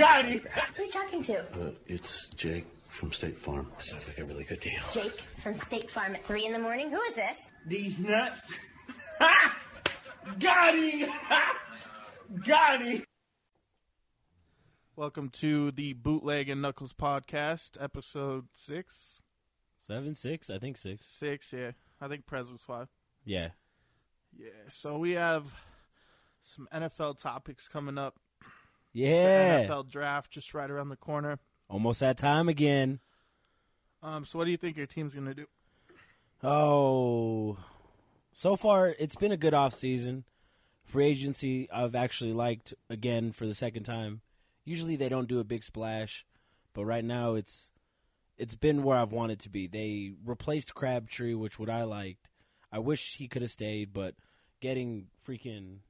Got it. Who are you talking to? Uh, it's Jake from State Farm. Sounds like a really good deal. Jake from State Farm at 3 in the morning. Who is this? These nuts. Got it. Got it. Welcome to the Bootleg and Knucklez podcast, episode six. Seven, six, I think six. Six, yeah. I think Prez was five. Yeah. Yeah, so we have some NFL topics coming up. Yeah. The NFL draft just right around the corner. Almost that time again. Um, so what do you think your team's gonna do? Oh, so far it's been a good off season. Free agency I've actually liked again for the second time. Usually they don't do a big splash, but right now it's it's been where I've wanted to be. They replaced Crabtree, which what I liked. I wish he could have stayed, but getting freaking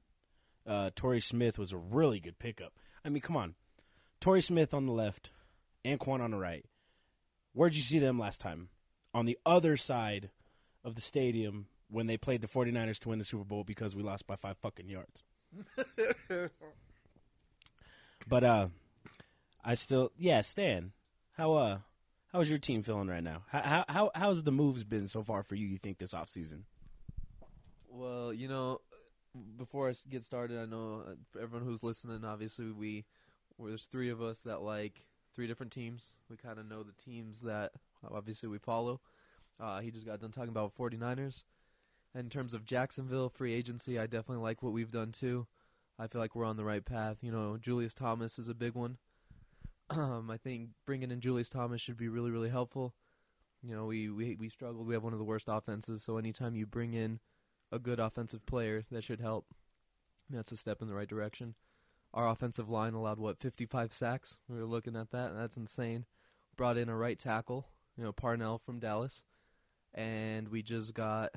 uh, Torrey Smith was a really good pickup. I mean, come on, Torrey Smith on the left, Anquan on the right. Where'd you see them last time? On the other side of the stadium when they played the 49ers to win the Super Bowl because we lost by five fucking yards. but uh I still yeah, Stan. How uh how's your team feeling right now? How how, how how's the moves been so far for you you think this offseason? Well, you know, before I get started, I know uh, for everyone who's listening, obviously we there's three of us that like three different teams. We kind of know the teams that obviously we follow. Uh, he just got done talking about 49ers. In terms of Jacksonville free agency, I definitely like what we've done too. I feel like we're on the right path. You know, Julius Thomas is a big one. Um, I think bringing in Julius Thomas should be really, really helpful. You know, we, we we struggled. We have one of the worst offenses, so anytime you bring in a good offensive player, that should help. That's a step in the right direction. Our offensive line allowed what 55 sacks. We were looking at that, and that's insane. Brought in a right tackle, you know, Parnell from Dallas, and we just got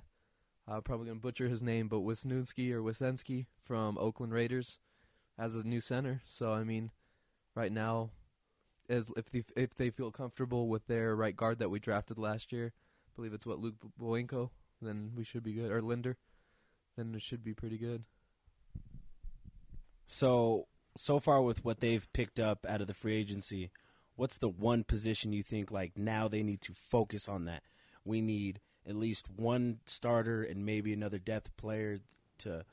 I'm probably gonna butcher his name, but Wisniewski or Wisensky from Oakland Raiders as a new center. So I mean, right now, as if they, if they feel comfortable with their right guard that we drafted last year, I believe it's what Luke Bowanko, then we should be good. Or Linder, then it should be pretty good. So so far with what they've picked up out of the free agency, what's the one position you think like now they need to focus on that? We need at least one starter and maybe another depth player to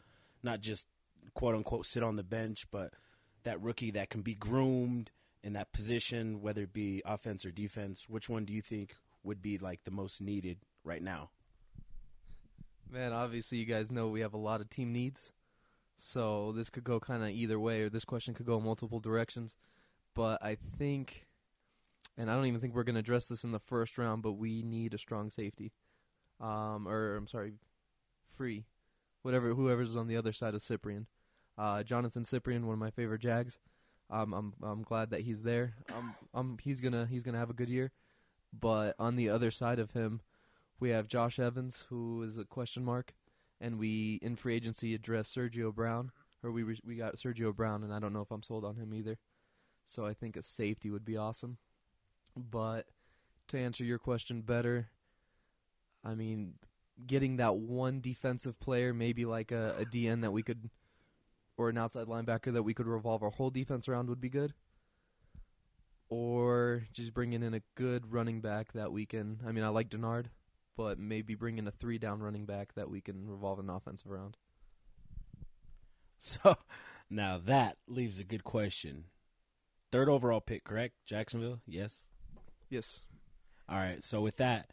not just quote unquote sit on the bench, but that rookie that can be groomed in that position, whether it be offense or defense. Which one do you think would be like the most needed right now? Man, obviously you guys know we have a lot of team needs. So this could go kind of either way, or this question could go multiple directions. But I think, and I don't even think we're going to address this in the first round, but we need a strong safety um, or I'm sorry, free, whatever whoever's on the other side of Cyprien. Uh, Jonathan Cyprien, one of my favorite Jags. Um, I'm I'm glad that he's there. Um, um, he's gonna he's gonna have a good year. But on the other side of him, we have Josh Evans, who is a question mark, and we in free agency addressed Sergio Brown, or we re- we got Sergio Brown, and I don't know if I'm sold on him either. So I think a safety would be awesome. But to answer your question better, I mean, getting that one defensive player, maybe like a, a DN that we could, or an outside linebacker that we could revolve our whole defense around would be good. Or just bringing in a good running back that we can. I mean, I like Denard, but maybe bringing a three down running back that we can revolve an offensive around. So now that leaves a good question. Third overall pick, correct? Jacksonville? Yes. Yes. All right. So with that,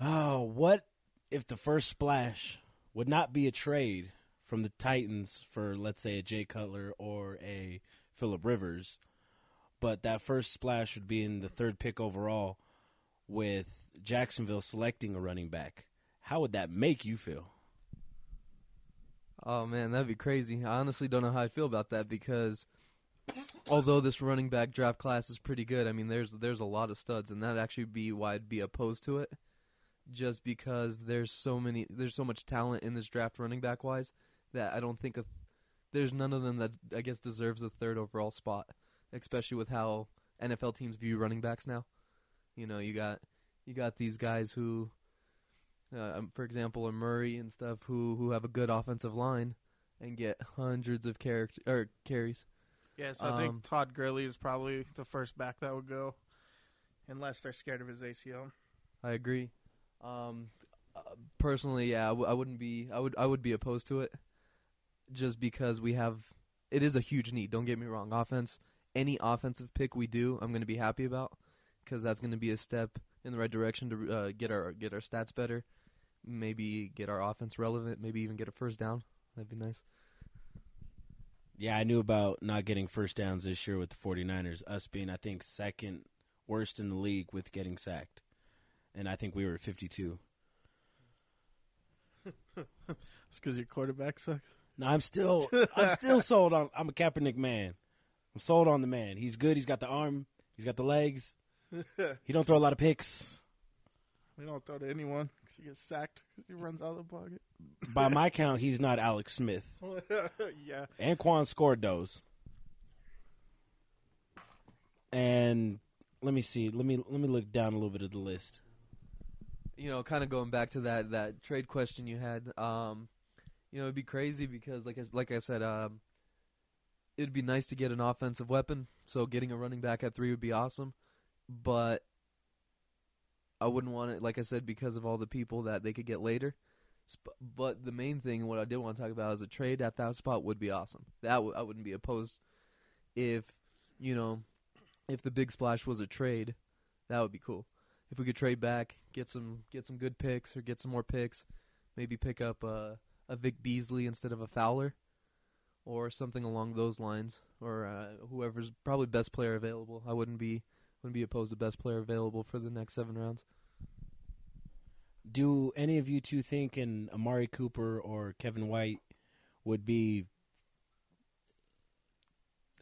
oh, what if the first splash would not be a trade from the Titans for, let's say, a Jay Cutler or a Philip Rivers, but that first splash would be in the third pick overall with Jacksonville selecting a running back? How would that make you feel? Oh man, that'd be crazy. I honestly don't know how I feel about that because although this running back draft class is pretty good, I mean there's there's a lot of studs and that'd actually be why I'd be opposed to it. Just because there's so many there's so much talent in this draft running back wise that I don't think a, there's none of them that I guess deserves a third overall spot, especially with how NFL teams view running backs now. You know, you got you got these guys who uh, um, for example, a Murray and stuff who who have a good offensive line and get hundreds of character or carries. Yeah, so I Um, think Todd Gurley is probably the first back that would go, unless they're scared of his ACL. I agree. Um, uh, personally, yeah, I, w- I wouldn't be. I would. I would be opposed to it, just because we have. It is a huge need. Don't get me wrong. Offense. Any offensive pick we do, I'm going to be happy about, because that's going to be a step in the right direction to uh, get our get our stats better, maybe get our offense relevant, maybe even get a first down. That'd be nice. Yeah, I knew about not getting first downs this year with the 49ers, us being, I think, second worst in the league with getting sacked. And I think we were 52. It's because your quarterback sucks. No, I'm still, I'm still sold on. I'm a Kaepernick man. I'm sold on the man. He's good. He's got the arm. He's got the legs. He don't throw a lot of picks. We don't throw to anyone because he gets sacked because he runs out of the pocket. By my count, he's not Alex Smith. yeah. Anquan scored those. And let me see. Let me let me look down a little bit of the list. you know, kind of going back to that that trade question you had, um, you know, it'd be crazy because, like I, like I said, um, it'd be nice to get an offensive weapon. So getting a running back at three would be awesome, but I wouldn't want it, like I said, because of all the people that they could get later. But the main thing, what I did want to talk about, is a trade at that spot would be awesome. That w- I wouldn't be opposed if, you know, if the big splash was a trade, that would be cool if we could trade back, get some get some good picks or get some more picks, maybe pick up a a Vic Beasley instead of a Fowler, or something along those lines, or uh, whoever's probably best player available. I wouldn't be wouldn't be opposed to best player available for the next seven rounds. Do any of you two think an Amari Cooper or Kevin White would be,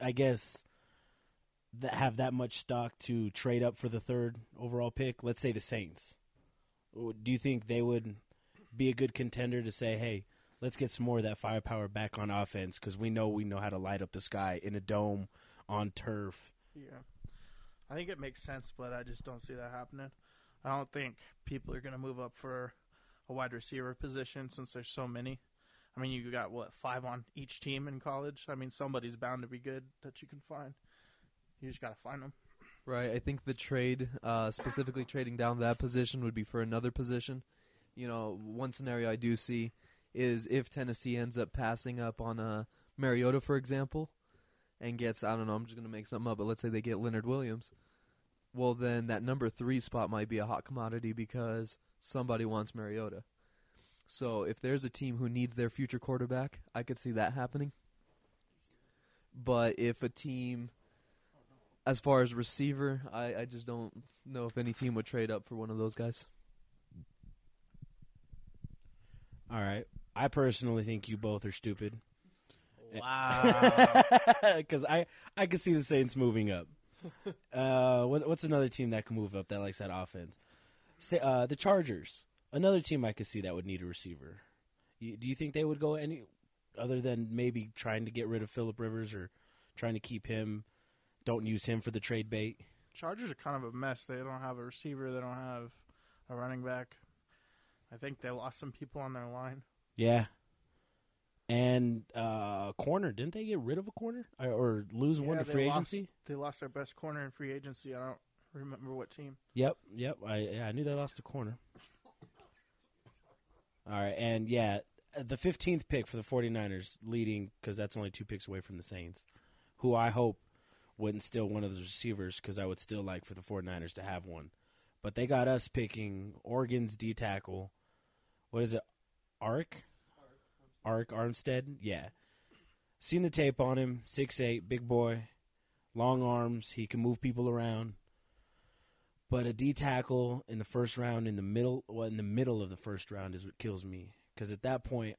I guess, that have that much stock to trade up for the third overall pick? Let's say the Saints. Do you think they would be a good contender to say, "Hey, let's get some more of that firepower back on offense because we know we know how to light up the sky in a dome on turf." Yeah. I think it makes sense, but I just don't see that happening. I don't think people are going to move up for a wide receiver position since there's so many. I mean, you got what five on each team in college. I mean, somebody's bound to be good that you can find. You just got to find them. Right. I think the trade, uh, specifically trading down that position, would be for another position. You know, one scenario I do see is if Tennessee ends up passing up on uh, Mariota, for example, and gets, I don't know, I'm just to make something up, but let's say they get Leonard Williams. Well, then that number three spot might be a hot commodity because somebody wants Mariota. So if there's a team who needs their future quarterback, I could see that happening. But if a team as far as receiver, I, I just don't know if any team would trade up for one of those guys. All right. I personally think you both are stupid. Wow. Because I I can see the Saints moving up. Uh, what, what's another team that can move up that likes that offense? Say, uh, the Chargers, another team I could see that would need a receiver. You, do you think they would go any other than maybe trying to get rid of Philip Rivers or trying to keep him? Don't use him for the trade bait. Chargers are kind of a mess. They don't have a receiver. They don't have a running back. I think they lost some people on their line. Yeah. And uh, corner, didn't they get rid of a corner or, or lose one to free lost- agency? They lost their best corner in free agency. I don't remember what team. Yep, yep. I yeah, I knew they lost a corner. All right, and yeah, the 15th pick for the 49ers leading cuz that's only two picks away from the Saints, who I hope wouldn't steal one of the receivers cuz I would still like for the 49ers to have one. But they got us picking Oregon's D tackle. What is it? Ark? Ark Armstead? Yeah. Seen the tape on him, six eight, big boy, long arms, he can move people around. But a D tackle in the first round, in the middle, well, in the middle of the first round, is what kills me. Because at that point,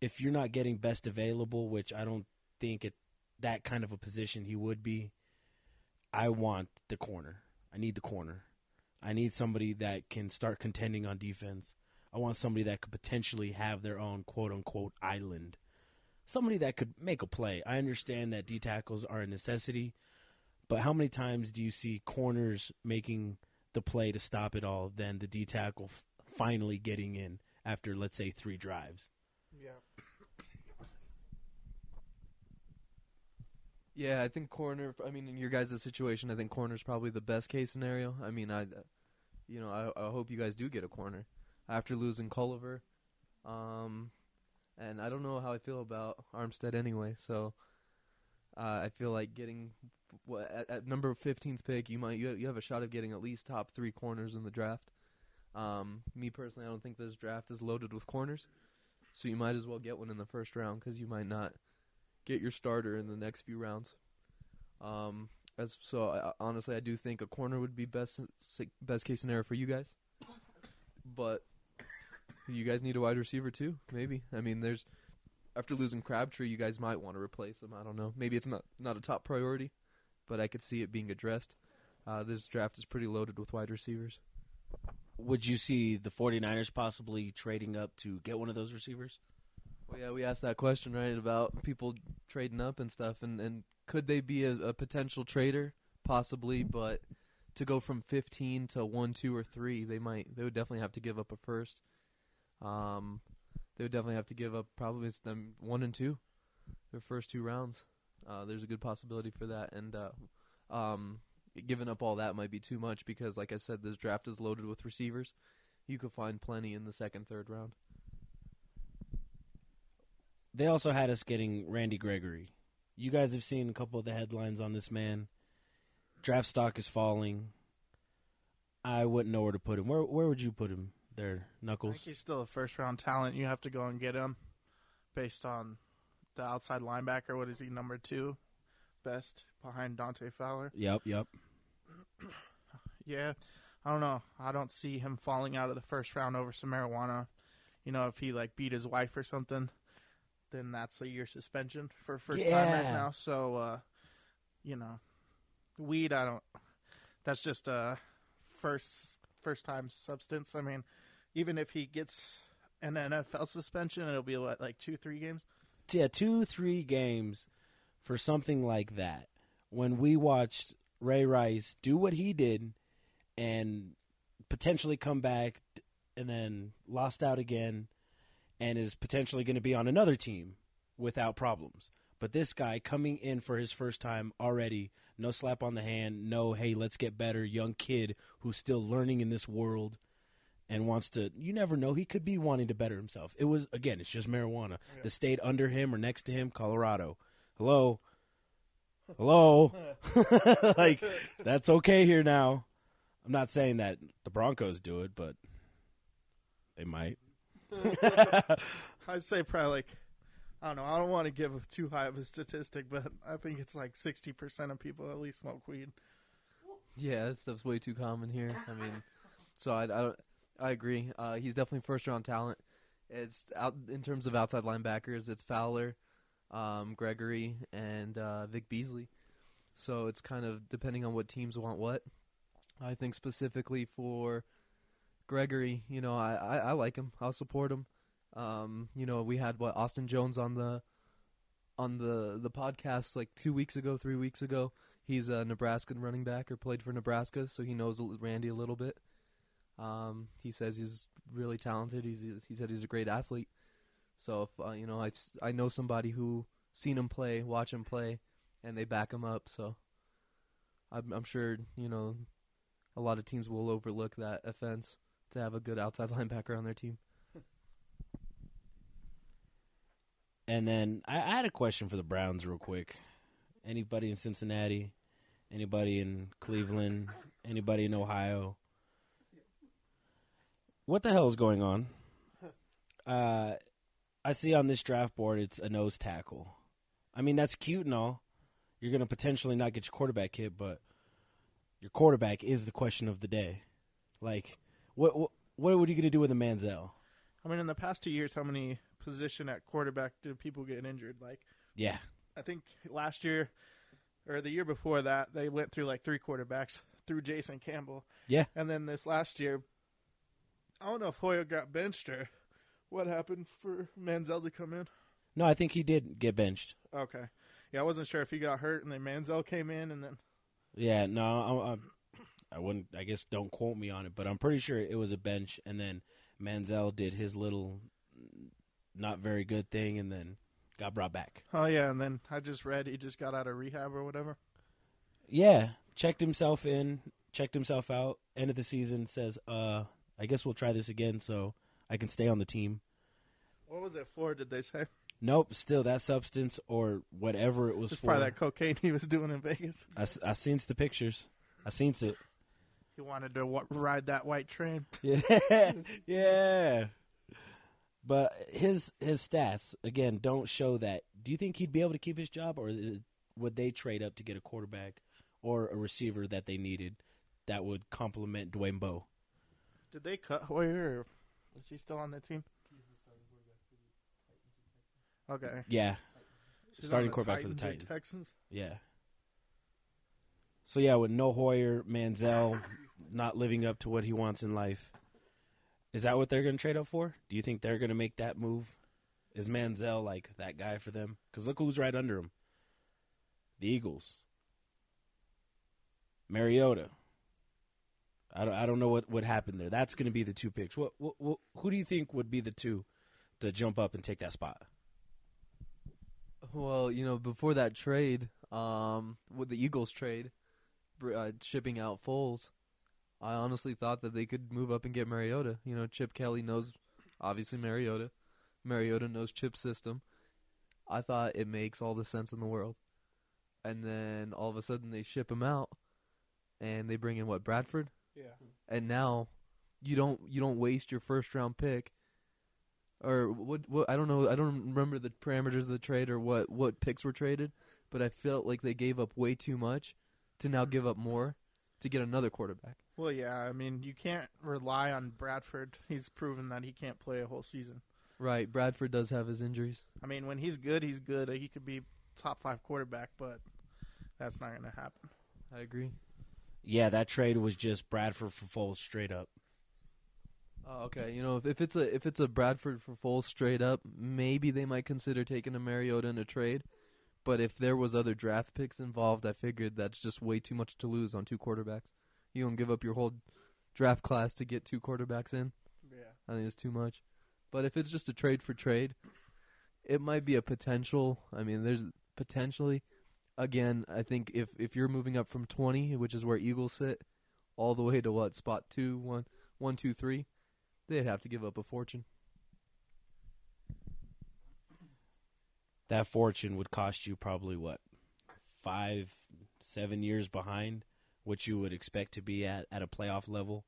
if you're not getting best available, which I don't think at that kind of a position he would be, I want the corner. I need the corner. I need somebody that can start contending on defense. I want somebody that could potentially have their own quote unquote island. Somebody that could make a play. I understand that D tackles are a necessity, but how many times do you see corners making the play to stop it all, then the D tackle f- finally getting in after, let's say, three drives? Yeah. Yeah, I think corner. I mean, in your guys' situation, I think corner's probably the best case scenario. I mean, I, you know, I, I hope you guys do get a corner after losing Culliver. Um, and I don't know how I feel about Armstead anyway. So, uh, I feel like getting what at, at number fifteenth pick, you might you you have a shot of getting at least top three corners in the draft. Um, me personally, I don't think this draft is loaded with corners, so you might as well get one in the first round because you might not get your starter in the next few rounds. Um, as so, I, honestly, I do think a corner would be best best case scenario for you guys. But you guys need a wide receiver too, maybe. I mean, there's after losing Crabtree, you guys might want to replace him. I don't know. Maybe it's not not a top priority, but I could see it being addressed. Uh, this draft is pretty loaded with wide receivers. Would you see the 49ers possibly trading up to get one of those receivers? Well, yeah, we asked that question right about people trading up and stuff, and and could they be a, a potential trader? Possibly, but to go from 15 to one, two, or three, they might they would definitely have to give up a first. Um, they would definitely have to give up probably them one and two, their first two rounds. Uh, there's a good possibility for that, and uh, um, giving up all that might be too much because, like I said, this draft is loaded with receivers. You could find plenty in the second, third round. They also had us getting Randy Gregory. You guys have seen a couple of the headlines on this man. Draft stock is falling. I wouldn't know where to put him. Where where would you put him there, I Knucklez? think he's still a first round talent. You have to go and get him based on the outside linebacker. What is he, number two? Best behind Dante Fowler. Yep, yep. Yeah, I don't know. I don't see him falling out of the first round over some marijuana. You know, if he like beat his wife or something, then that's a year suspension for first timers Yeah. now. So, uh, you know, weed. I don't. That's just a first first time substance. I mean, even if he gets an NFL suspension, it'll be what, like two three games. yeah, two, three games for something like that. When we watched Ray Rice do what he did and potentially come back and then lost out again and is potentially going to be on another team without problems. But this guy coming in for his first time already, no slap on the hand, no, hey, let's get better, young kid who's still learning in this world and wants to you never know he could be wanting to better himself. It was again it's just marijuana. The state under him or next to him colorado. Hello? Hello? Like that's okay here now. I'm not saying that the broncos do it but they might. I'd say probably like I don't know. I don't want to give too high of a statistic, but I think it's like sixty percent of people at least smoke weed. Yeah, that stuff's way too common here. I mean, so I, I, I agree. Uh, he's definitely first round talent. It's out in terms of outside linebackers. It's Fowler, um, Gregory, and uh, Vic Beasley. So it's kind of depending on what teams want what. I think specifically for Gregory, you know, I, I, I like him. I'll support him. Um, you know, we had what Austin Jones on the on the the podcast like two weeks ago, three weeks ago. He's a Nebraskan running back or played for Nebraska, so he knows Randy a little bit. Um, he says he's really talented. He's he said he's a great athlete. So if uh, you know, I I know somebody who seen him play, watch him play, and they back him up. So I'm I'm sure you know a lot of teams will overlook that offense to have a good outside linebacker on their team. And then I, I had a question for the browns real quick. Anybody in cincinnati? Anybody in cleveland? Anybody in ohio? What the hell is going on? Uh i see on this draft board it's a nose tackle. I mean that's cute and all. You're going to potentially not get your quarterback hit but your quarterback is the question of the day. Like what what, what are you going to do with a manziel? I mean, in the past two years, how many position at quarterback did people get injured? Like, yeah I think last year or the year before that, they went through like three quarterbacks through Jason Campbell, yeah and then this last year, I don't know if Hoyer got benched or what happened for Manziel to come in. no i think he did get benched Okay, yeah, I wasn't sure if he got hurt, and then Manziel came in, and then Yeah, no, I, I, I wouldn't. I guess don't quote me on it, but I'm pretty sure it was a bench, and then Manziel did his little not very good thing, and then got brought back. Oh yeah, and then I just read he just got out of rehab or whatever. Yeah, checked himself in, checked himself out. End of the season says, "Uh, I guess we'll try this again, so I can stay on the team." What was it for? Did they say? Nope, still that substance or whatever it was It's for. probably that cocaine he was doing in Vegas. I, I seen the pictures. I seen it. He wanted to wa- ride that white train. Yeah, yeah. But his his stats again don't show that. Do you think he'd be able to keep his job, or is, would they trade up to get a quarterback or a receiver that they needed that would complement Dwayne Bowe? Did they cut Hoyer? Or is he still on the team? Okay. Yeah, He's on Starting the quarterback for the Titans. Texans. yeah. So yeah, with no Hoyer, Manziel not living up to what he wants in life, is that what they're going to trade up for? Do you think they're going to make that move? Is Manziel like that guy for them? Because look who's right under him. The Eagles. Mariota. I don't, I don't know what, what happened there. That's going to be the two picks. What, what, what who do you think would be the two to jump up and take that spot? Well, you know, before that trade, um, with the Eagles trade, uh, shipping out Foles, I honestly thought that they could move up and get Mariota. You know, Chip Kelly knows, obviously Mariota. Mariota knows Chip's system. I thought it makes all the sense in the world. And then all of a sudden they ship him out, and they bring in what Bradford, Yeah. and now you don't you don't waste your first round pick or what what I don't know I don't remember the parameters of the trade or what what picks were traded but I felt like they gave up way too much to now give up more to get another quarterback Well, yeah. I mean, you can't rely on Bradford. He's proven that he can't play a whole season. right Bradford does have his injuries I mean, when he's good, he's good. He could be top five quarterback, but that's not going to happen. I agree Yeah, that trade was just Bradford for Foles straight up. oh, okay you know if, if it's a if it's a Bradford for Foles straight up maybe they might consider taking a Mariota in a trade but if there was other draft picks involved I figured that's just way too much to lose on two quarterbacks you don't give up your whole draft class to get two quarterbacks in Yeah. I think it's too much. But if it's just a trade for trade, it might be a potential. I mean, there's potentially. Again, I think if if you're moving up from 20, which is where Eagles sit, all the way to what spot two, one, one, two, three, they'd have to give up a fortune. That fortune would cost you probably what five, seven years behind what you would expect to be at at a playoff level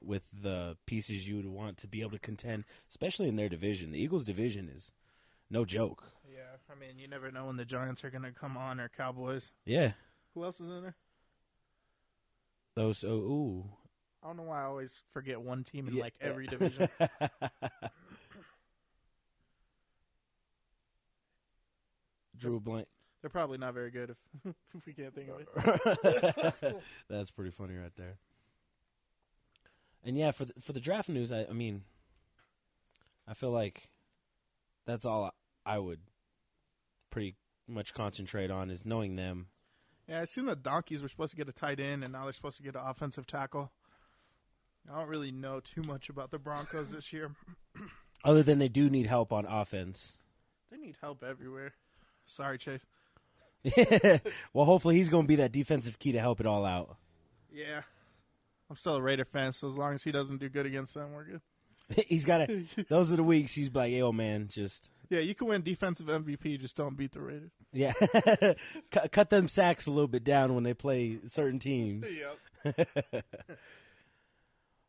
with the pieces you would want to be able to contend, especially in their division. The Eagles' division is no joke. Yeah. I mean, you never know when the Giants are going to come on or Cowboys. Yeah, Who else is in there? those. Oh, ooh, I don't know why I always forget one team in Yeah. like every division. Drew a blank. They're probably not very good if, if we can't think of it. That's pretty funny right there. And yeah, for the, for the draft news, I, I mean, I feel like that's all I would pretty much concentrate on is knowing them. Yeah, I seen the Donkeys were supposed to get a tight end, and now they're supposed to get an offensive tackle. I don't really know too much about the Broncos this year. Other than they do need help on offense. They need help everywhere. Sorry, Chase. well, hopefully he's going to be that defensive key to help it all out. Yeah. I'm still a Raider fan, so as long as he doesn't do good against them, we're good. he's got to. Those are the weeks he's like, "Yo, man, just Yeah, you can win defensive MVP, just don't beat the Raiders. yeah, cut, cut them sacks a little bit down when they play certain teams." Yep.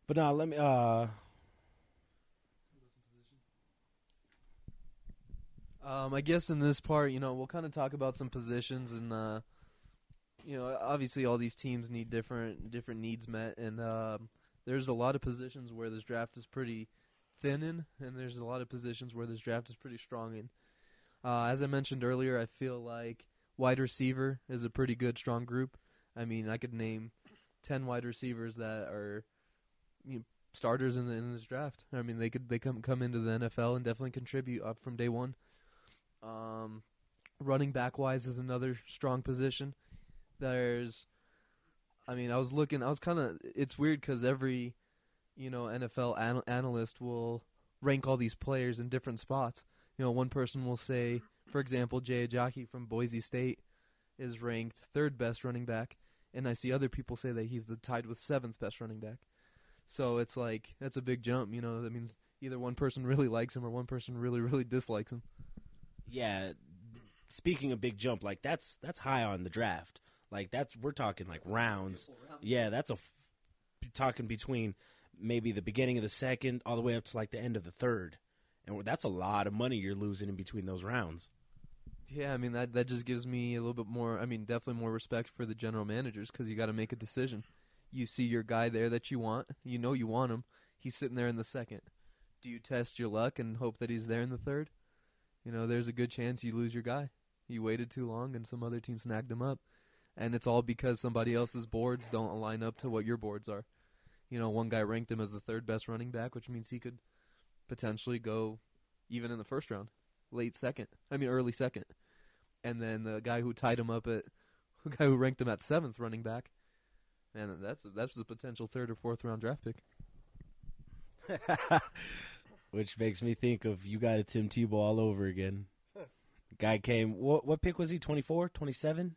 But now let me. uh Um, I guess in this part, you know, we'll kind of talk about some positions, and uh, you know, obviously all these teams need different different needs met, and um, there's a lot of positions where this draft is pretty thin in, and there's a lot of positions where this draft is pretty strong in. Uh, as I mentioned earlier, I feel like wide receiver is a pretty good strong group. I mean, I could name ten wide receivers that are you know, starters in, the, in this draft. I mean, they could they come come into the NFL and definitely contribute up from day one. Um, running back wise is another strong position. There's, I mean, I was looking. I was kind of. It's weird because every, you know, NFL an- analyst will rank all these players in different spots. You know, one person will say For example, Jay Ajayi from Boise State is ranked third best running back, and I see other people say that he's the tied with seventh best running back. So it's like that's a big jump. You know, that means either one person really likes him or one person really really dislikes him. Yeah. Speaking of big jump, like that's that's high on the draft. Like that's we're talking like rounds. Yeah, that's a f- talking between maybe the beginning of the second all the way up to like the end of the third, and that's a lot of money you're losing in between those rounds. Yeah, I mean that that just gives me a little bit more. I mean, definitely more respect for the general managers because you got to make a decision. You see your guy there that you want. You know you want him. He's sitting there in the second. Do you test your luck and hope that he's there in the third? You know, there's a good chance you lose your guy. You waited too long and some other team snagged him up, and it's all because somebody else's boards don't align up to what your boards are. You know, one guy ranked him as the third best running back, which means he could potentially go even in the first round, late second. I mean, early second. And then the guy who tied him up at, the guy who ranked him at seventh running back, man, that's that's a potential third or fourth round draft pick. Which makes me think of you got a Tim Tebow all over again. Guy came. What what pick was he? 24, 27?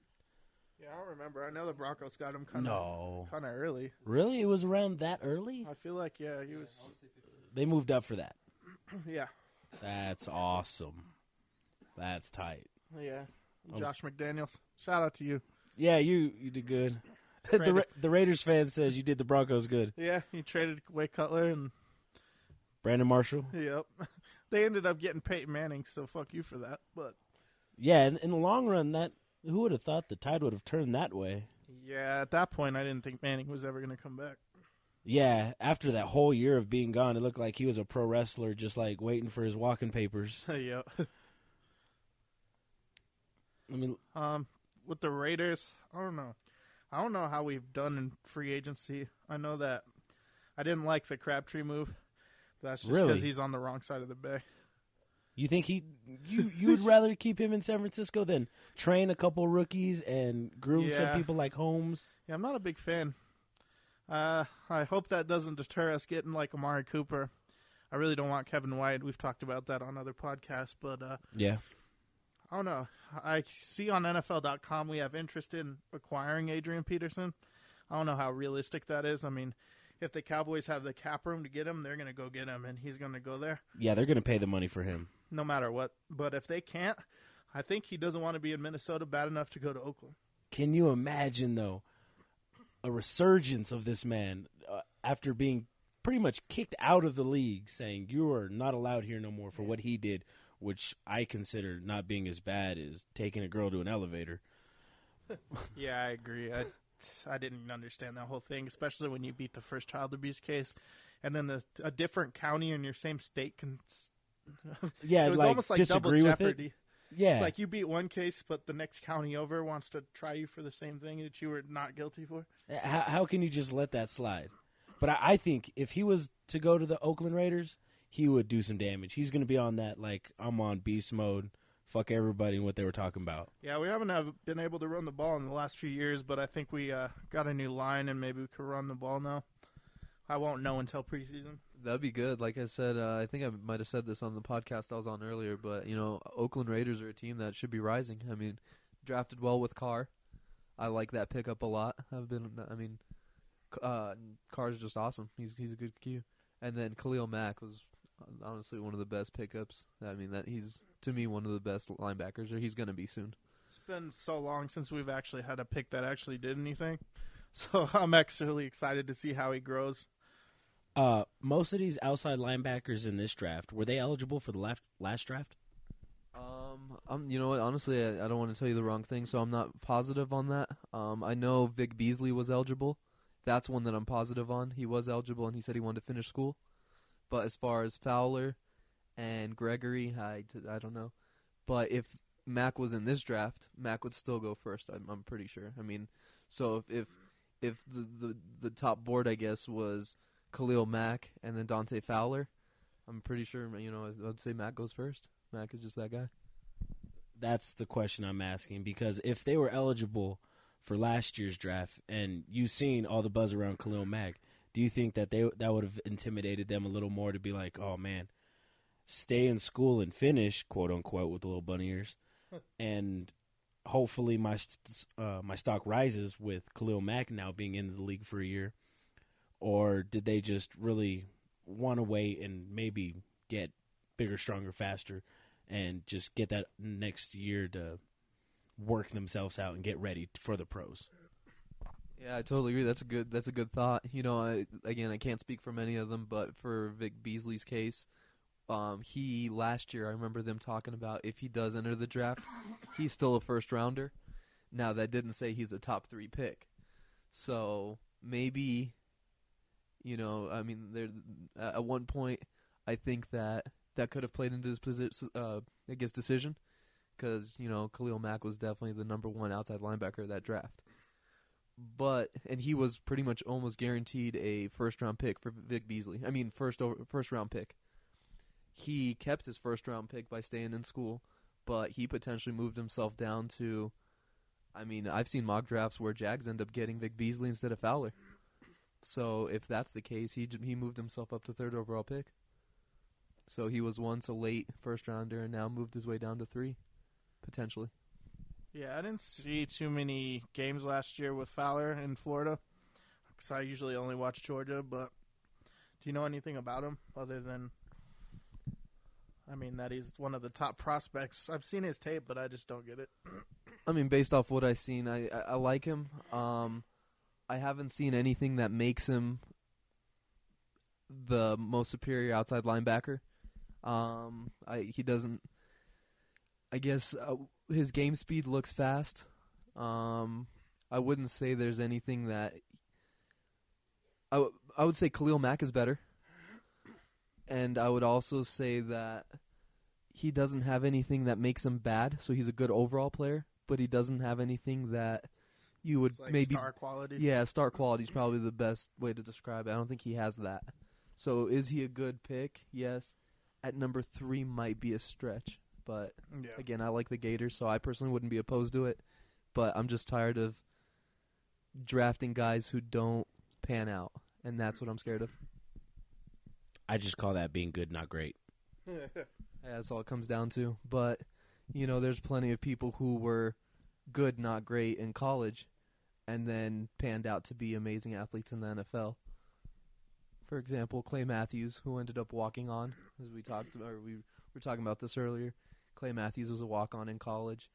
Yeah, I don't remember. I know the Broncos got him kind of No, kind of early. really, it was around that early. I feel like yeah, he was. They moved up for that. Yeah, That's awesome. That's tight. yeah. I was- Josh McDaniels. Shout out to you. Yeah, you you did good. the Ra- the Raiders fan says you did the Broncos good. Yeah, he traded away Cutler and Brandon Marshall. yep. They ended up getting Peyton Manning, so fuck you for that. But Yeah, in, in the long run, that who would have thought the tide would have turned that way? yeah, at that point, I didn't think Manning was ever going to come back. Yeah, after that whole year of being gone, it looked like he was a pro wrestler, just like waiting for his walking papers. yeah. I mean, Um, with the Raiders, I don't know. I don't know how we've done in free agency. I know that I didn't like the Crabtree move. That's just because Really? he's on the wrong side of the bay. you think he you you would rather keep him in San Francisco than train a couple rookies and groom some people like Holmes? Yeah, I'm not a big fan. Uh, I hope that doesn't deter us getting like Amari Cooper. I really don't want Kevin White. We've talked about that on other podcasts, but uh, Yeah. I don't know. I see on NFL.com we have interest in acquiring Adrian Peterson. I don't know how realistic that is. I mean, if the Cowboys have the cap room to get him, they're going to go get him, and he's going to go there Yeah, they're going to pay the money for him. no matter what. But if they can't, I think he doesn't want to be in Minnesota bad enough to go to Oakland. Can you imagine though a resurgence of this man uh, after being pretty much kicked out of the league, saying you are not allowed here no more for what he did, which I consider not being as bad as taking a girl to an elevator. Yeah, I agree. I, I didn't understand that whole thing, especially when you beat the first child abuse case, and then the a different county in your same state can. Yeah, it was like, almost like double disagree with jeopardy. it. Yeah, It's like you beat one case, but the next county over wants to try you for the same thing that you were not guilty for. Uh, how, how can you just let that slide? But I, I think if he was to go to the Oakland Raiders, he would do some damage. He's going to be on that like I'm on beast mode, fuck everybody and what they were talking about. Yeah, we haven't have been able to run the ball in the last few years, but I think we uh, got a new line and maybe we could run the ball now. I won't know until preseason. That'd be good. Like I said, uh, I think I might have said this on the podcast I was on earlier, but you know, Oakland Raiders are a team that should be rising. I mean, drafted well with Carr. I like that pickup a lot. I've been, I mean, C- uh, Carr's just awesome. He's he's a good Q. And then Khalil Mack was honestly one of the best pickups. I mean, that he's to me one of the best linebackers, or he's going to be soon. It's been so long since we've actually had a pick that actually did anything. So I'm actually excited to see how he grows. Uh, most of these outside linebackers in this draft were they eligible for the last last draft? Um, um, you know what? Honestly, I, I don't want to tell you the wrong thing, so I'm not positive on that. Um, I know Vic Beasley was eligible. That's one that I'm positive on. He was eligible, and he said he wanted to finish school. But as far as Fowler and Gregory, I, I don't know. But if Mack was in this draft, Mack would still go first. I'm, I'm pretty sure. I mean, so if if if the, the the top board, I guess, was Khalil Mack and then Dante Fowler, I'm pretty sure. You know, I'd say Mack goes first. Mack is just that guy. That's the question I'm asking because if they were eligible for last year's draft and you've seen all the buzz around Khalil Mack, do you think that they that would have intimidated them a little more to be like, oh man, stay in school and finish, quote unquote, with the little bunny ears, and hopefully my st- uh, my stock rises with Khalil Mack now being in the league for a year, or did they just really want to wait and maybe get bigger, stronger, faster, and just get that next year to work themselves out and get ready for the pros? Yeah, I totally agree. That's a good. That's a good thought. You know, I, again, I can't speak for many of them, but for Vic Beasley's case, um, he last year I remember them talking about if he does enter the draft, he's still a first rounder. Now that didn't say he's a top three pick, so maybe, you know, I mean, there at one point I think that that could have played into his position, uh, I guess, decision, because you know Khalil Mack was definitely the number one outside linebacker of that draft but and he was pretty much almost guaranteed a first round pick for Vic Beasley. I mean, first over, first round pick. He kept his first round pick by staying in school, but he potentially moved himself down to. I mean, I've seen mock drafts where Jags end up getting Vic Beasley instead of Fowler. So if that's the case, he he moved himself up to third overall pick. So he was once a late first rounder and now moved his way down to three, potentially. Yeah, I didn't see too many games last year with Fowler in Florida because I usually only watch Georgia. But do you know anything about him other than, I mean, that he's one of the top prospects? I've seen his tape, but I just don't get it. I mean, based off what I've seen, I, I, I like him. Um, I haven't seen anything that makes him the most superior outside linebacker. Um, I he doesn't. I guess uh, his game speed looks fast. Um, I wouldn't say there's anything that. I, w- I would say Khalil Mack is better. And I would also say that he doesn't have anything that makes him bad, so he's a good overall player, but he doesn't have anything that you would like maybe star quality. yeah, star quality is probably the best way to describe it. I don't think he has that. So is he a good pick? Yes. At number three might be a stretch, but Yeah. again, I like the Gators, so I personally wouldn't be opposed to it. But I'm just tired of drafting guys who don't pan out, and that's what I'm scared of. I just call that being good, not great. Yeah, that's all it comes down to. But you know, there's plenty of people who were good, not great in college, and then panned out to be amazing athletes in the NFL. For example, Clay Matthews, who ended up walking on, as we talked, or we were talking about this earlier. Clay Matthews was a walk on in college.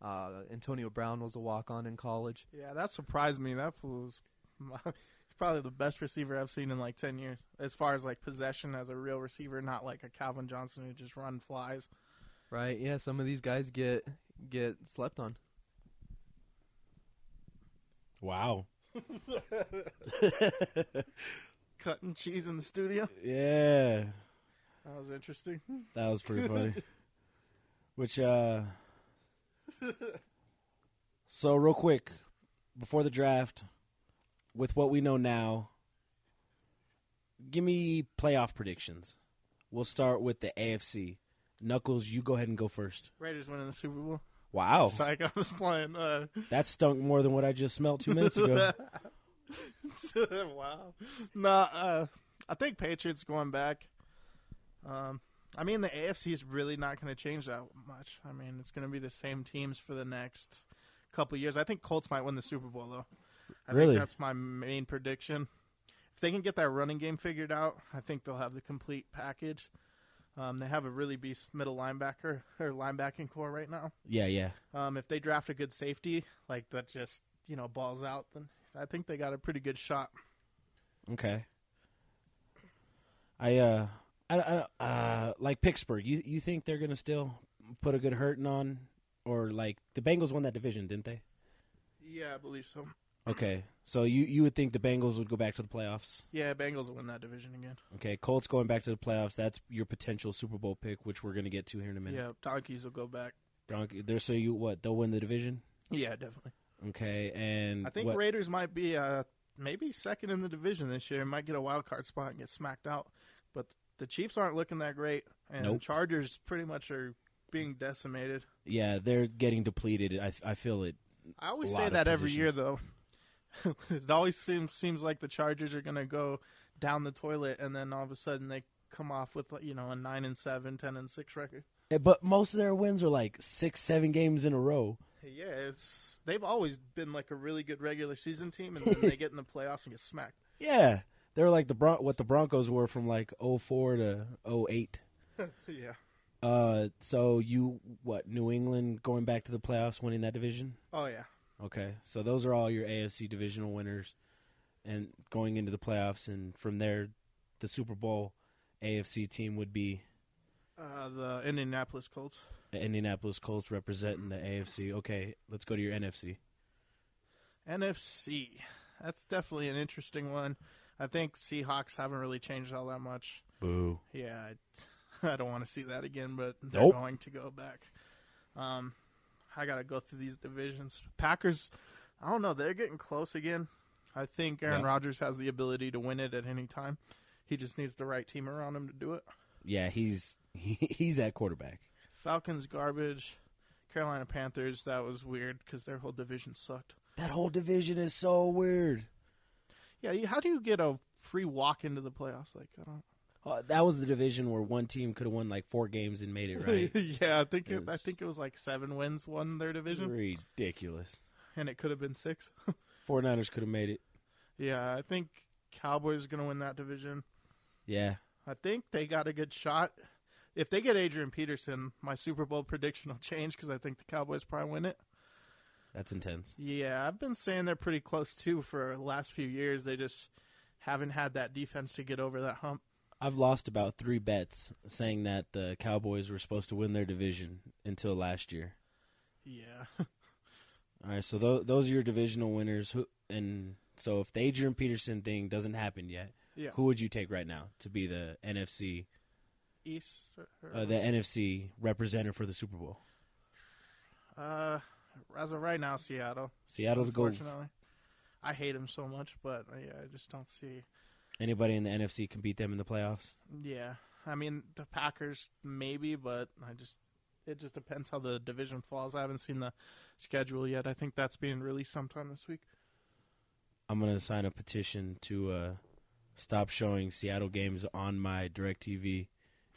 Uh, Antonio Brown was a walk on in college. Yeah, that surprised me. That fool was he's probably the best receiver I've seen in like ten years, as far as like possession as a real receiver, not like a Calvin Johnson who just run flies. Right? Yeah, some of these guys get get slept on. Wow. Cutting cheese in the studio. Yeah, That was interesting. that was pretty funny. Which, uh, so real quick, before the draft, with what we know now, give me playoff predictions. We'll start with the AFC. Knucklez, you go ahead and go first. Raiders winning the Super Bowl. Wow, Psych, I was playing. Uh, that stunk more than what I just smelled two minutes ago. wow. No, uh, I think Patriots going back. Um, I mean, the AFC is really not going to change that much. I mean, it's going to be the same teams for the next couple years. I think Colts might win the Super Bowl, though. I Really? think that's my main prediction. If they can get that running game figured out, I think they'll have the complete package. Um, they have a really beast middle linebacker or linebacking corps right now. yeah, yeah. Um, if they draft a good safety, like that just, you know, balls out, then I think they got a pretty good shot. Okay. I uh, I, I uh, like Pittsburgh. You you think they're gonna still put a good hurting on, or like the Bengals won that division, didn't they? Yeah, I believe so. Okay, so you you would think the Bengals would go back to the playoffs? Yeah, Bengals will win that division again. Okay, Colts going back to the playoffs. That's your potential Super Bowl pick, which we're gonna get to here in a minute. Yeah, Donkeys will go back. Donkey, they're So you what? They'll win the division. Yeah, definitely. Okay, and I think what- Raiders might be uh, maybe second in the division this year. Might get a wild card spot and get smacked out. But the Chiefs aren't looking that great, and Nope. Chargers pretty much are being decimated. yeah, they're getting depleted. I I feel it. I always say that every year, though. it always seems seems like the Chargers are going to go down the toilet, and then all of a sudden they come off with you know a nine and seven, 10 and six record. But most of their wins are like six, seven games in a row. Yeah, it's they've always been like a really good regular season team, and then they get in the playoffs and get smacked. Yeah, they're like the Bron- what the Broncos were from like 04 to 08. yeah. Uh, so you what New England going back to the playoffs, winning that division? Oh yeah. Okay, so those are all your AFC divisional winners, and going into the playoffs, and from there, the Super Bowl AFC team would be Uh, the Indianapolis Colts. the Indianapolis Colts representing the AFC. Okay, let's go to your NFC. NFC. That's definitely an interesting one. I think Seahawks haven't really changed all that much. Boo. Yeah, I, I don't want to see that again, but they're Nope. going to go back. Um, I got to go through these divisions. Packers, I don't know. They're getting close again. I think Aaron Yeah. Rodgers has the ability to win it at any time. He just needs the right team around him to do it. Yeah, he's he, he's at quarterback. Falcons garbage. Carolina Panthers, that was weird because their whole division sucked. That whole division is so weird. Yeah, how do you get a free walk into the playoffs? Like, I don't. Uh, that was the division where one team could have won like four games and made it right. yeah, I think it, I think it was like seven wins won their division, Ridiculous. and it could have been six. four Niners could have made it. yeah, I think Cowboys are gonna win that division. Yeah. I think they got a good shot. If they get Adrian Peterson, my Super Bowl prediction will change because I think the Cowboys probably win it. That's intense. Yeah, I've been saying they're pretty close too for the last few years. They just haven't had that defense to get over that hump. I've lost about three bets saying that the Cowboys were supposed to win their division until last year. Yeah. All right, so th- those are your divisional winners. Who and so if the Adrian Peterson thing doesn't happen yet, Yeah. who would you take right now to be the NFC, East. or- uh, the NFC representative for the Super Bowl? Uh, as of right now, Seattle. Seattle to go. Unfortunately, I hate him so much, but uh, yeah, I just don't see. Anybody in the NFC can beat them in the playoffs. Yeah, I mean the Packers maybe, but I just it just depends how the division falls. I haven't seen the schedule yet. I think that's being released sometime this week. I'm gonna sign a petition to uh, stop showing Seattle games on my Directv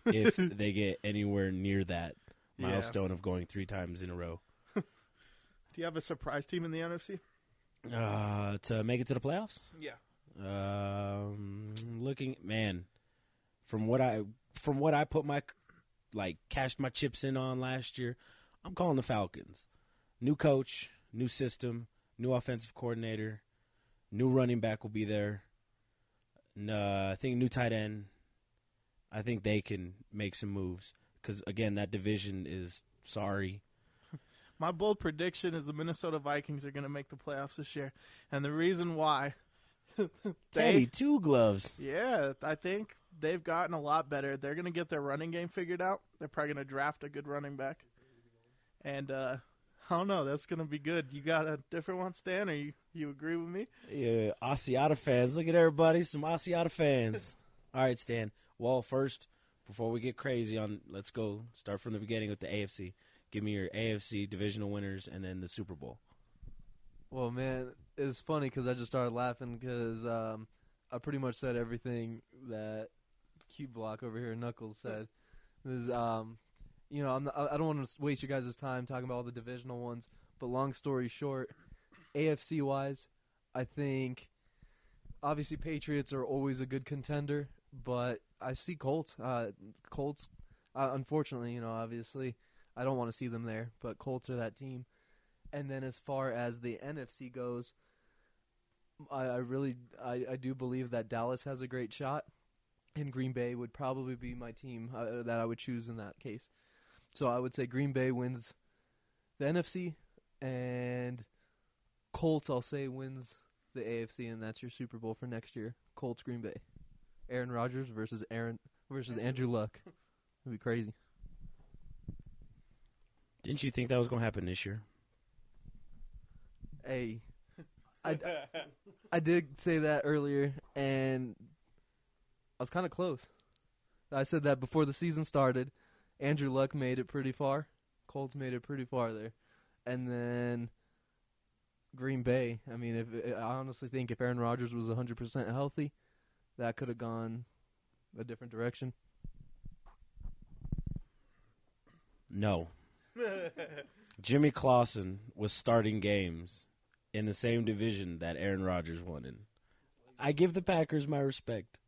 if they get anywhere near that Yeah. milestone of going three times in a row. Do you have a surprise team in the NFC? Uh, to make it to the playoffs. Yeah. Um, looking, man, from what I from what I put my like cashed my chips in on last year, I'm calling the Falcons. New coach, new system, new offensive coordinator, new running back will be there. N- Uh, I think new tight end. I think they can make some moves because again, that division is sorry. My bold prediction is the Minnesota Vikings are going to make the playoffs this year, and the reason why. Teddy, two gloves. Yeah, I think they've gotten a lot better. They're going to get their running game figured out. They're probably going to draft a good running back. And uh I don't know, that's going to be good. You got a different one, Stan, or you, you agree with me? Yeah, Asiata fans. Look at everybody, some Asiata fans. All right, Stan. Well, first, before we get crazy on, let's go start from the beginning with the AFC. Give me your AFC divisional winners and then the Super Bowl. Well, man, it's funny because I just started laughing because um, I pretty much said everything that Cube Block over here, Knucklez, said. Is um, you know, not, I I don't want to waste your guys' time talking about all the divisional ones, but long story short, AFC wise, I think obviously Patriots are always a good contender, but I see Colts. Uh, Colts, uh, unfortunately, you know, obviously, I don't want to see them there, but Colts are that team. And then as far as the NFC goes, I, I really I, I do believe that Dallas has a great shot, and Green Bay would probably be my team uh, that I would choose in that case. So I would say Green Bay wins the NFC, and Colts I'll say wins the AFC, and that's your Super Bowl for next year. Colts Green Bay, Aaron Rodgers versus Aaron versus Andrew Luck. It'd be crazy. Didn't you think that was going to happen this year? Hey, I, I did say that earlier, and I was kind of close. I said that before the season started. Andrew Luck made it pretty far. Colts made it pretty far there, and then Green Bay. I mean, if I honestly think if Aaron Rodgers was 100% healthy, that could have gone a different direction. No. Jimmy Clausen was starting games in the same division that Aaron Rodgers won in. I give the Packers my respect.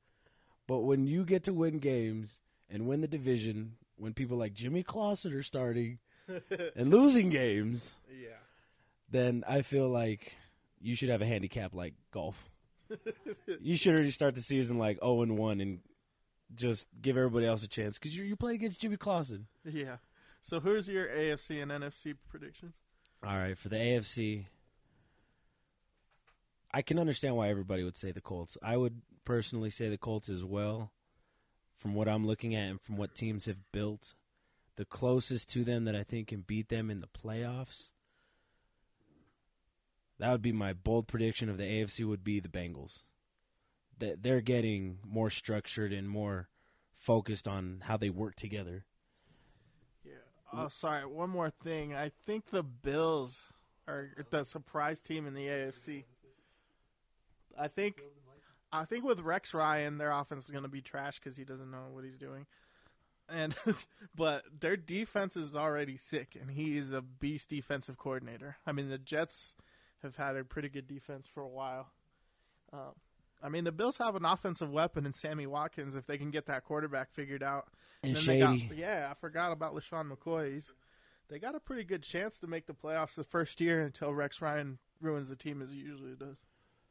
But when you get to win games and win the division, when people like Jimmy Clausen are starting and losing games, Yeah. then I feel like you should have a handicap like golf. you should already start the season like 0 and 1 and just give everybody else a chance because you're, you're playing against Jimmy Clausen. Yeah. So who's your AFC and NFC predictions? All right, for the AFC, I can understand why everybody would say the Colts. I would personally say the Colts as well. From what I'm looking at and from what teams have built, the closest to them that I think can beat them in the playoffs. That would be my bold prediction of the AFC would be the Bengals. That they're getting more structured and more focused on how they work together. Oh, sorry. One more thing. I think the Bills are the surprise team in the AFC. I think, I think with Rex Ryan, their offense is going to be trash because he doesn't know what he's doing. And but their defense is already sick, and he is a beast defensive coordinator. I mean, the Jets have had a pretty good defense for a while. Um, I mean, the Bills have an offensive weapon in Sammy Watkins if they can get that quarterback figured out. And then they got- Shady. yeah, I forgot about LeSean McCoy. He's, they got a pretty good chance to make the playoffs the first year until Rex Ryan ruins the team as he usually does.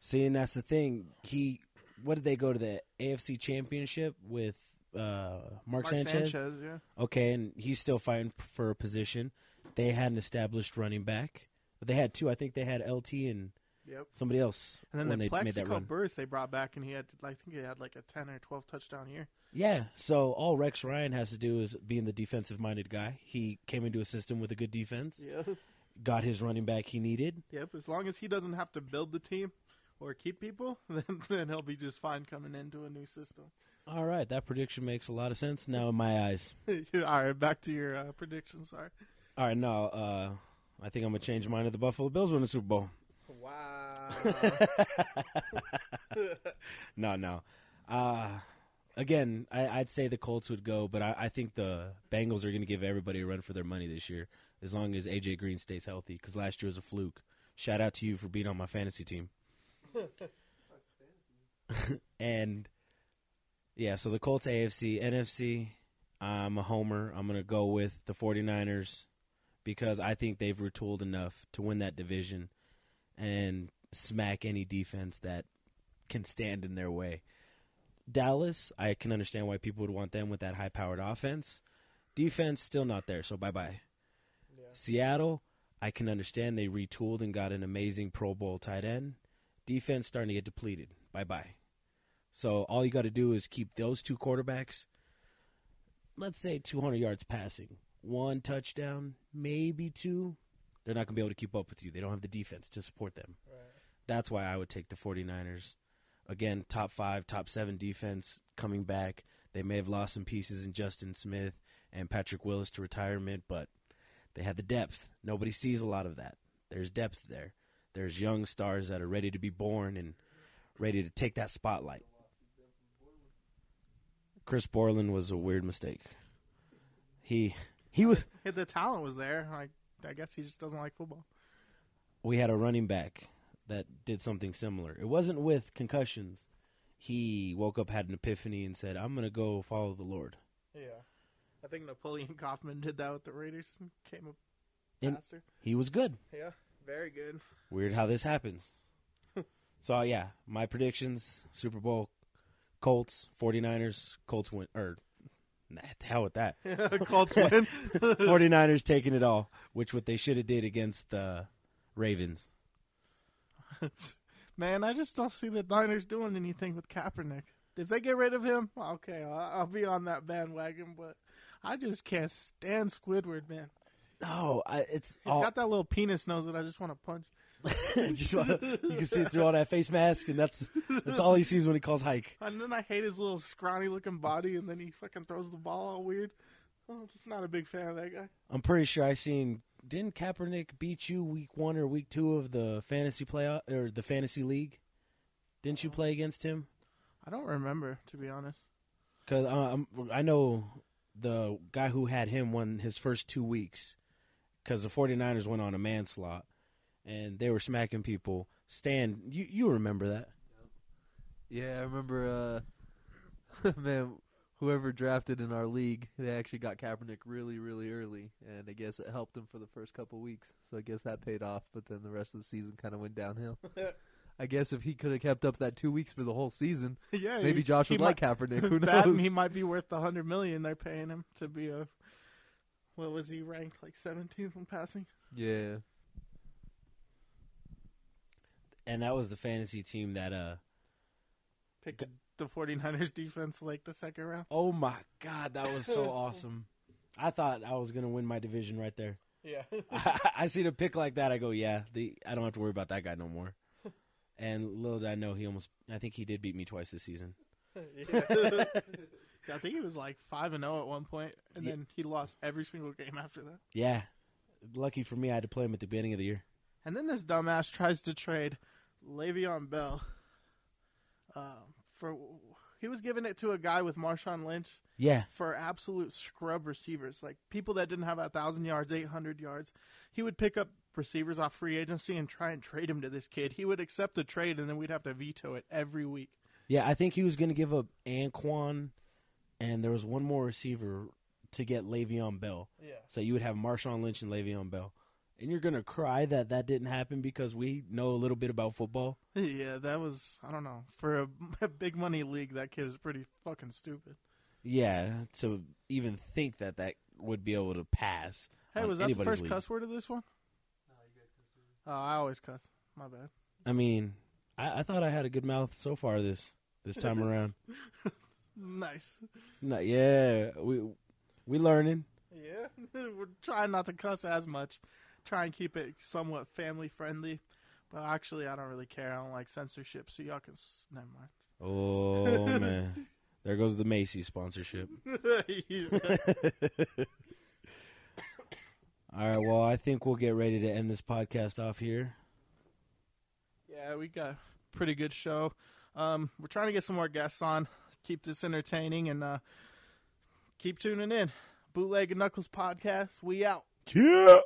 See, and that's the thing. He, what did they go to the AFC Championship with uh, Mark, Mark Sanchez? Sanchez, yeah. Okay, and he's still fighting for a position. They had an established running back, but they had two. I think they had LT and Yep. somebody else And then when the they made that Plaxico run. Burst they brought back, and he had, I think he had like a 10 or 12 touchdown year. Yeah, so all Rex Ryan has to do is being the defensive-minded guy. He came into a system with a good defense, Yeah. got his running back he needed. Yep. As long as he doesn't have to build the team or keep people, then, then he'll be just fine coming into a new system. All right, that prediction makes a lot of sense now in my eyes. All right, back to your uh, predictions. Sorry. All right, now uh, I think I'm gonna change mine to the Buffalo Bills win the Super Bowl. Wow. no, no. Uh, again, I, I'd say the Colts would go, but I, I think the Bengals are going to give everybody a run for their money this year, as long as AJ Green stays healthy. Because last year was a fluke. Shout out to you for being on my fantasy team. and yeah, so the Colts AFC, NFC. I'm a homer. I'm going to go with the 49ers because I think they've retooled enough to win that division and smack any defense that can stand in their way. Dallas, I can understand why people would want them with that high powered offense. Defense, still not there, so bye bye. Seattle, I can understand they retooled and got an amazing Pro Bowl tight end. Defense starting to get depleted. Bye bye. So all you got to do is keep those two quarterbacks, let's say 200 yards passing, one touchdown, maybe two. They're not going to be able to keep up with you. They don't have the defense to support them. That's why I would take the 49ers. Again, top five, top seven defense coming back. They may have lost some pieces in Justin Smith and Patrick Willis to retirement, but they had the depth. Nobody sees a lot of that. There's depth there. There's young stars that are ready to be born and ready to take that spotlight. Chris Borland was a weird mistake. He he was the talent was there. I, I guess he just doesn't like football. we had a running back that did something similar. It wasn't with concussions. He woke up, had an epiphany, and said, "I'm gonna go follow the Lord." Yeah. I think Napoleon Kaufman did that with the Raiders and came up And- faster. He was good. Yeah, very good. Weird how this happens. so yeah, my predictions: Super Bowl, Colts, 49ers, Colts win. Or nah, to hell with that. Colts win. 49ers taking it all, which what they should have did against the Ravens. Man, I just don't see the Niners doing anything with Kaepernick. If they get rid of him, okay, I'll, I'll be on that bandwagon. But I just can't stand Squidward, man. No, I, it's He's all. got that little penis nose that I just want to punch. just wanna- you can see it through all that face mask, and that's that's all he sees when he calls hike. And then I hate his little scrawny looking body, and then he fucking throws the ball all weird. Oh, I'm just not a big fan of that guy. I'm pretty sure I seen. Didn't Kaepernick beat you week one or week two of the fantasy playoff or the fantasy league? Didn't you play against him? I don't remember, to be honest. Because um, I know the guy who had him won his first two weeks because the 49ers went on a manslaughter and they were smacking people. Stan, you you remember that? Yeah, I remember. Uh, man, whoever drafted in our league, they actually got Kaepernick really, really early, and I guess it helped him for the first couple weeks. So I guess that paid off. But then the rest of the season kind of went downhill. I guess if he could have kept up that two weeks for the whole season, yeah, maybe he- Josh he would might- like Kaepernick. Who that knows? he might be worth the hundred million they're paying him to be a. What was he ranked like 17th in passing? Yeah. And that was the fantasy team that uh Picked the 49ers defense like the second round. oh my god, that was so awesome. I thought I was gonna win my division right there. Yeah. I, see the pick like that, I go, yeah, the I don't have to worry about that guy no more. And little did I know, he almost, I think he did beat me twice this season. yeah. Yeah, I think he was like five and zero at one point, and Yeah. then he lost every single game after that. Yeah, lucky for me, I had to play him at the beginning of the year. And then this dumbass tries to trade Le'Veon Bell. Uh, for he was giving it to a guy with Marshawn Lynch Yeah, for absolute scrub receivers, like people that didn't have a thousand yards, eight hundred yards. He would pick up receivers off free agency and try and trade him to this kid. He would accept a trade, and then we'd have to veto it every week. yeah, I think he was going to give up Anquan, and there was one more receiver to get Le'Veon Bell. Yeah. So you would have Marshawn Lynch and Le'Veon Bell. And you're going to cry that that didn't happen because we know a little bit about football. Yeah, that was I don't know for a, a big money league. That kid is pretty fucking stupid. Yeah, to even think that that would be able to pass. Hey, on was that the first league. cuss word of this one? Oh, I always cuss. My bad. I mean, I, I thought I had a good mouth so far this this time around. Nice. No, yeah, we we learning. Yeah, we're trying not to cuss as much. Try and keep it somewhat family friendly. But actually, I don't really care. I don't like censorship, so y'all can. S- Never Oh man, there goes the Macy's sponsorship. All right, well, I think we'll get ready to end this podcast off here. yeah, we got a pretty good show. Um, we're trying to get some more guests on. Keep this entertaining and uh, keep tuning in. Bootleg and Knucklez podcast. We out. Yeah.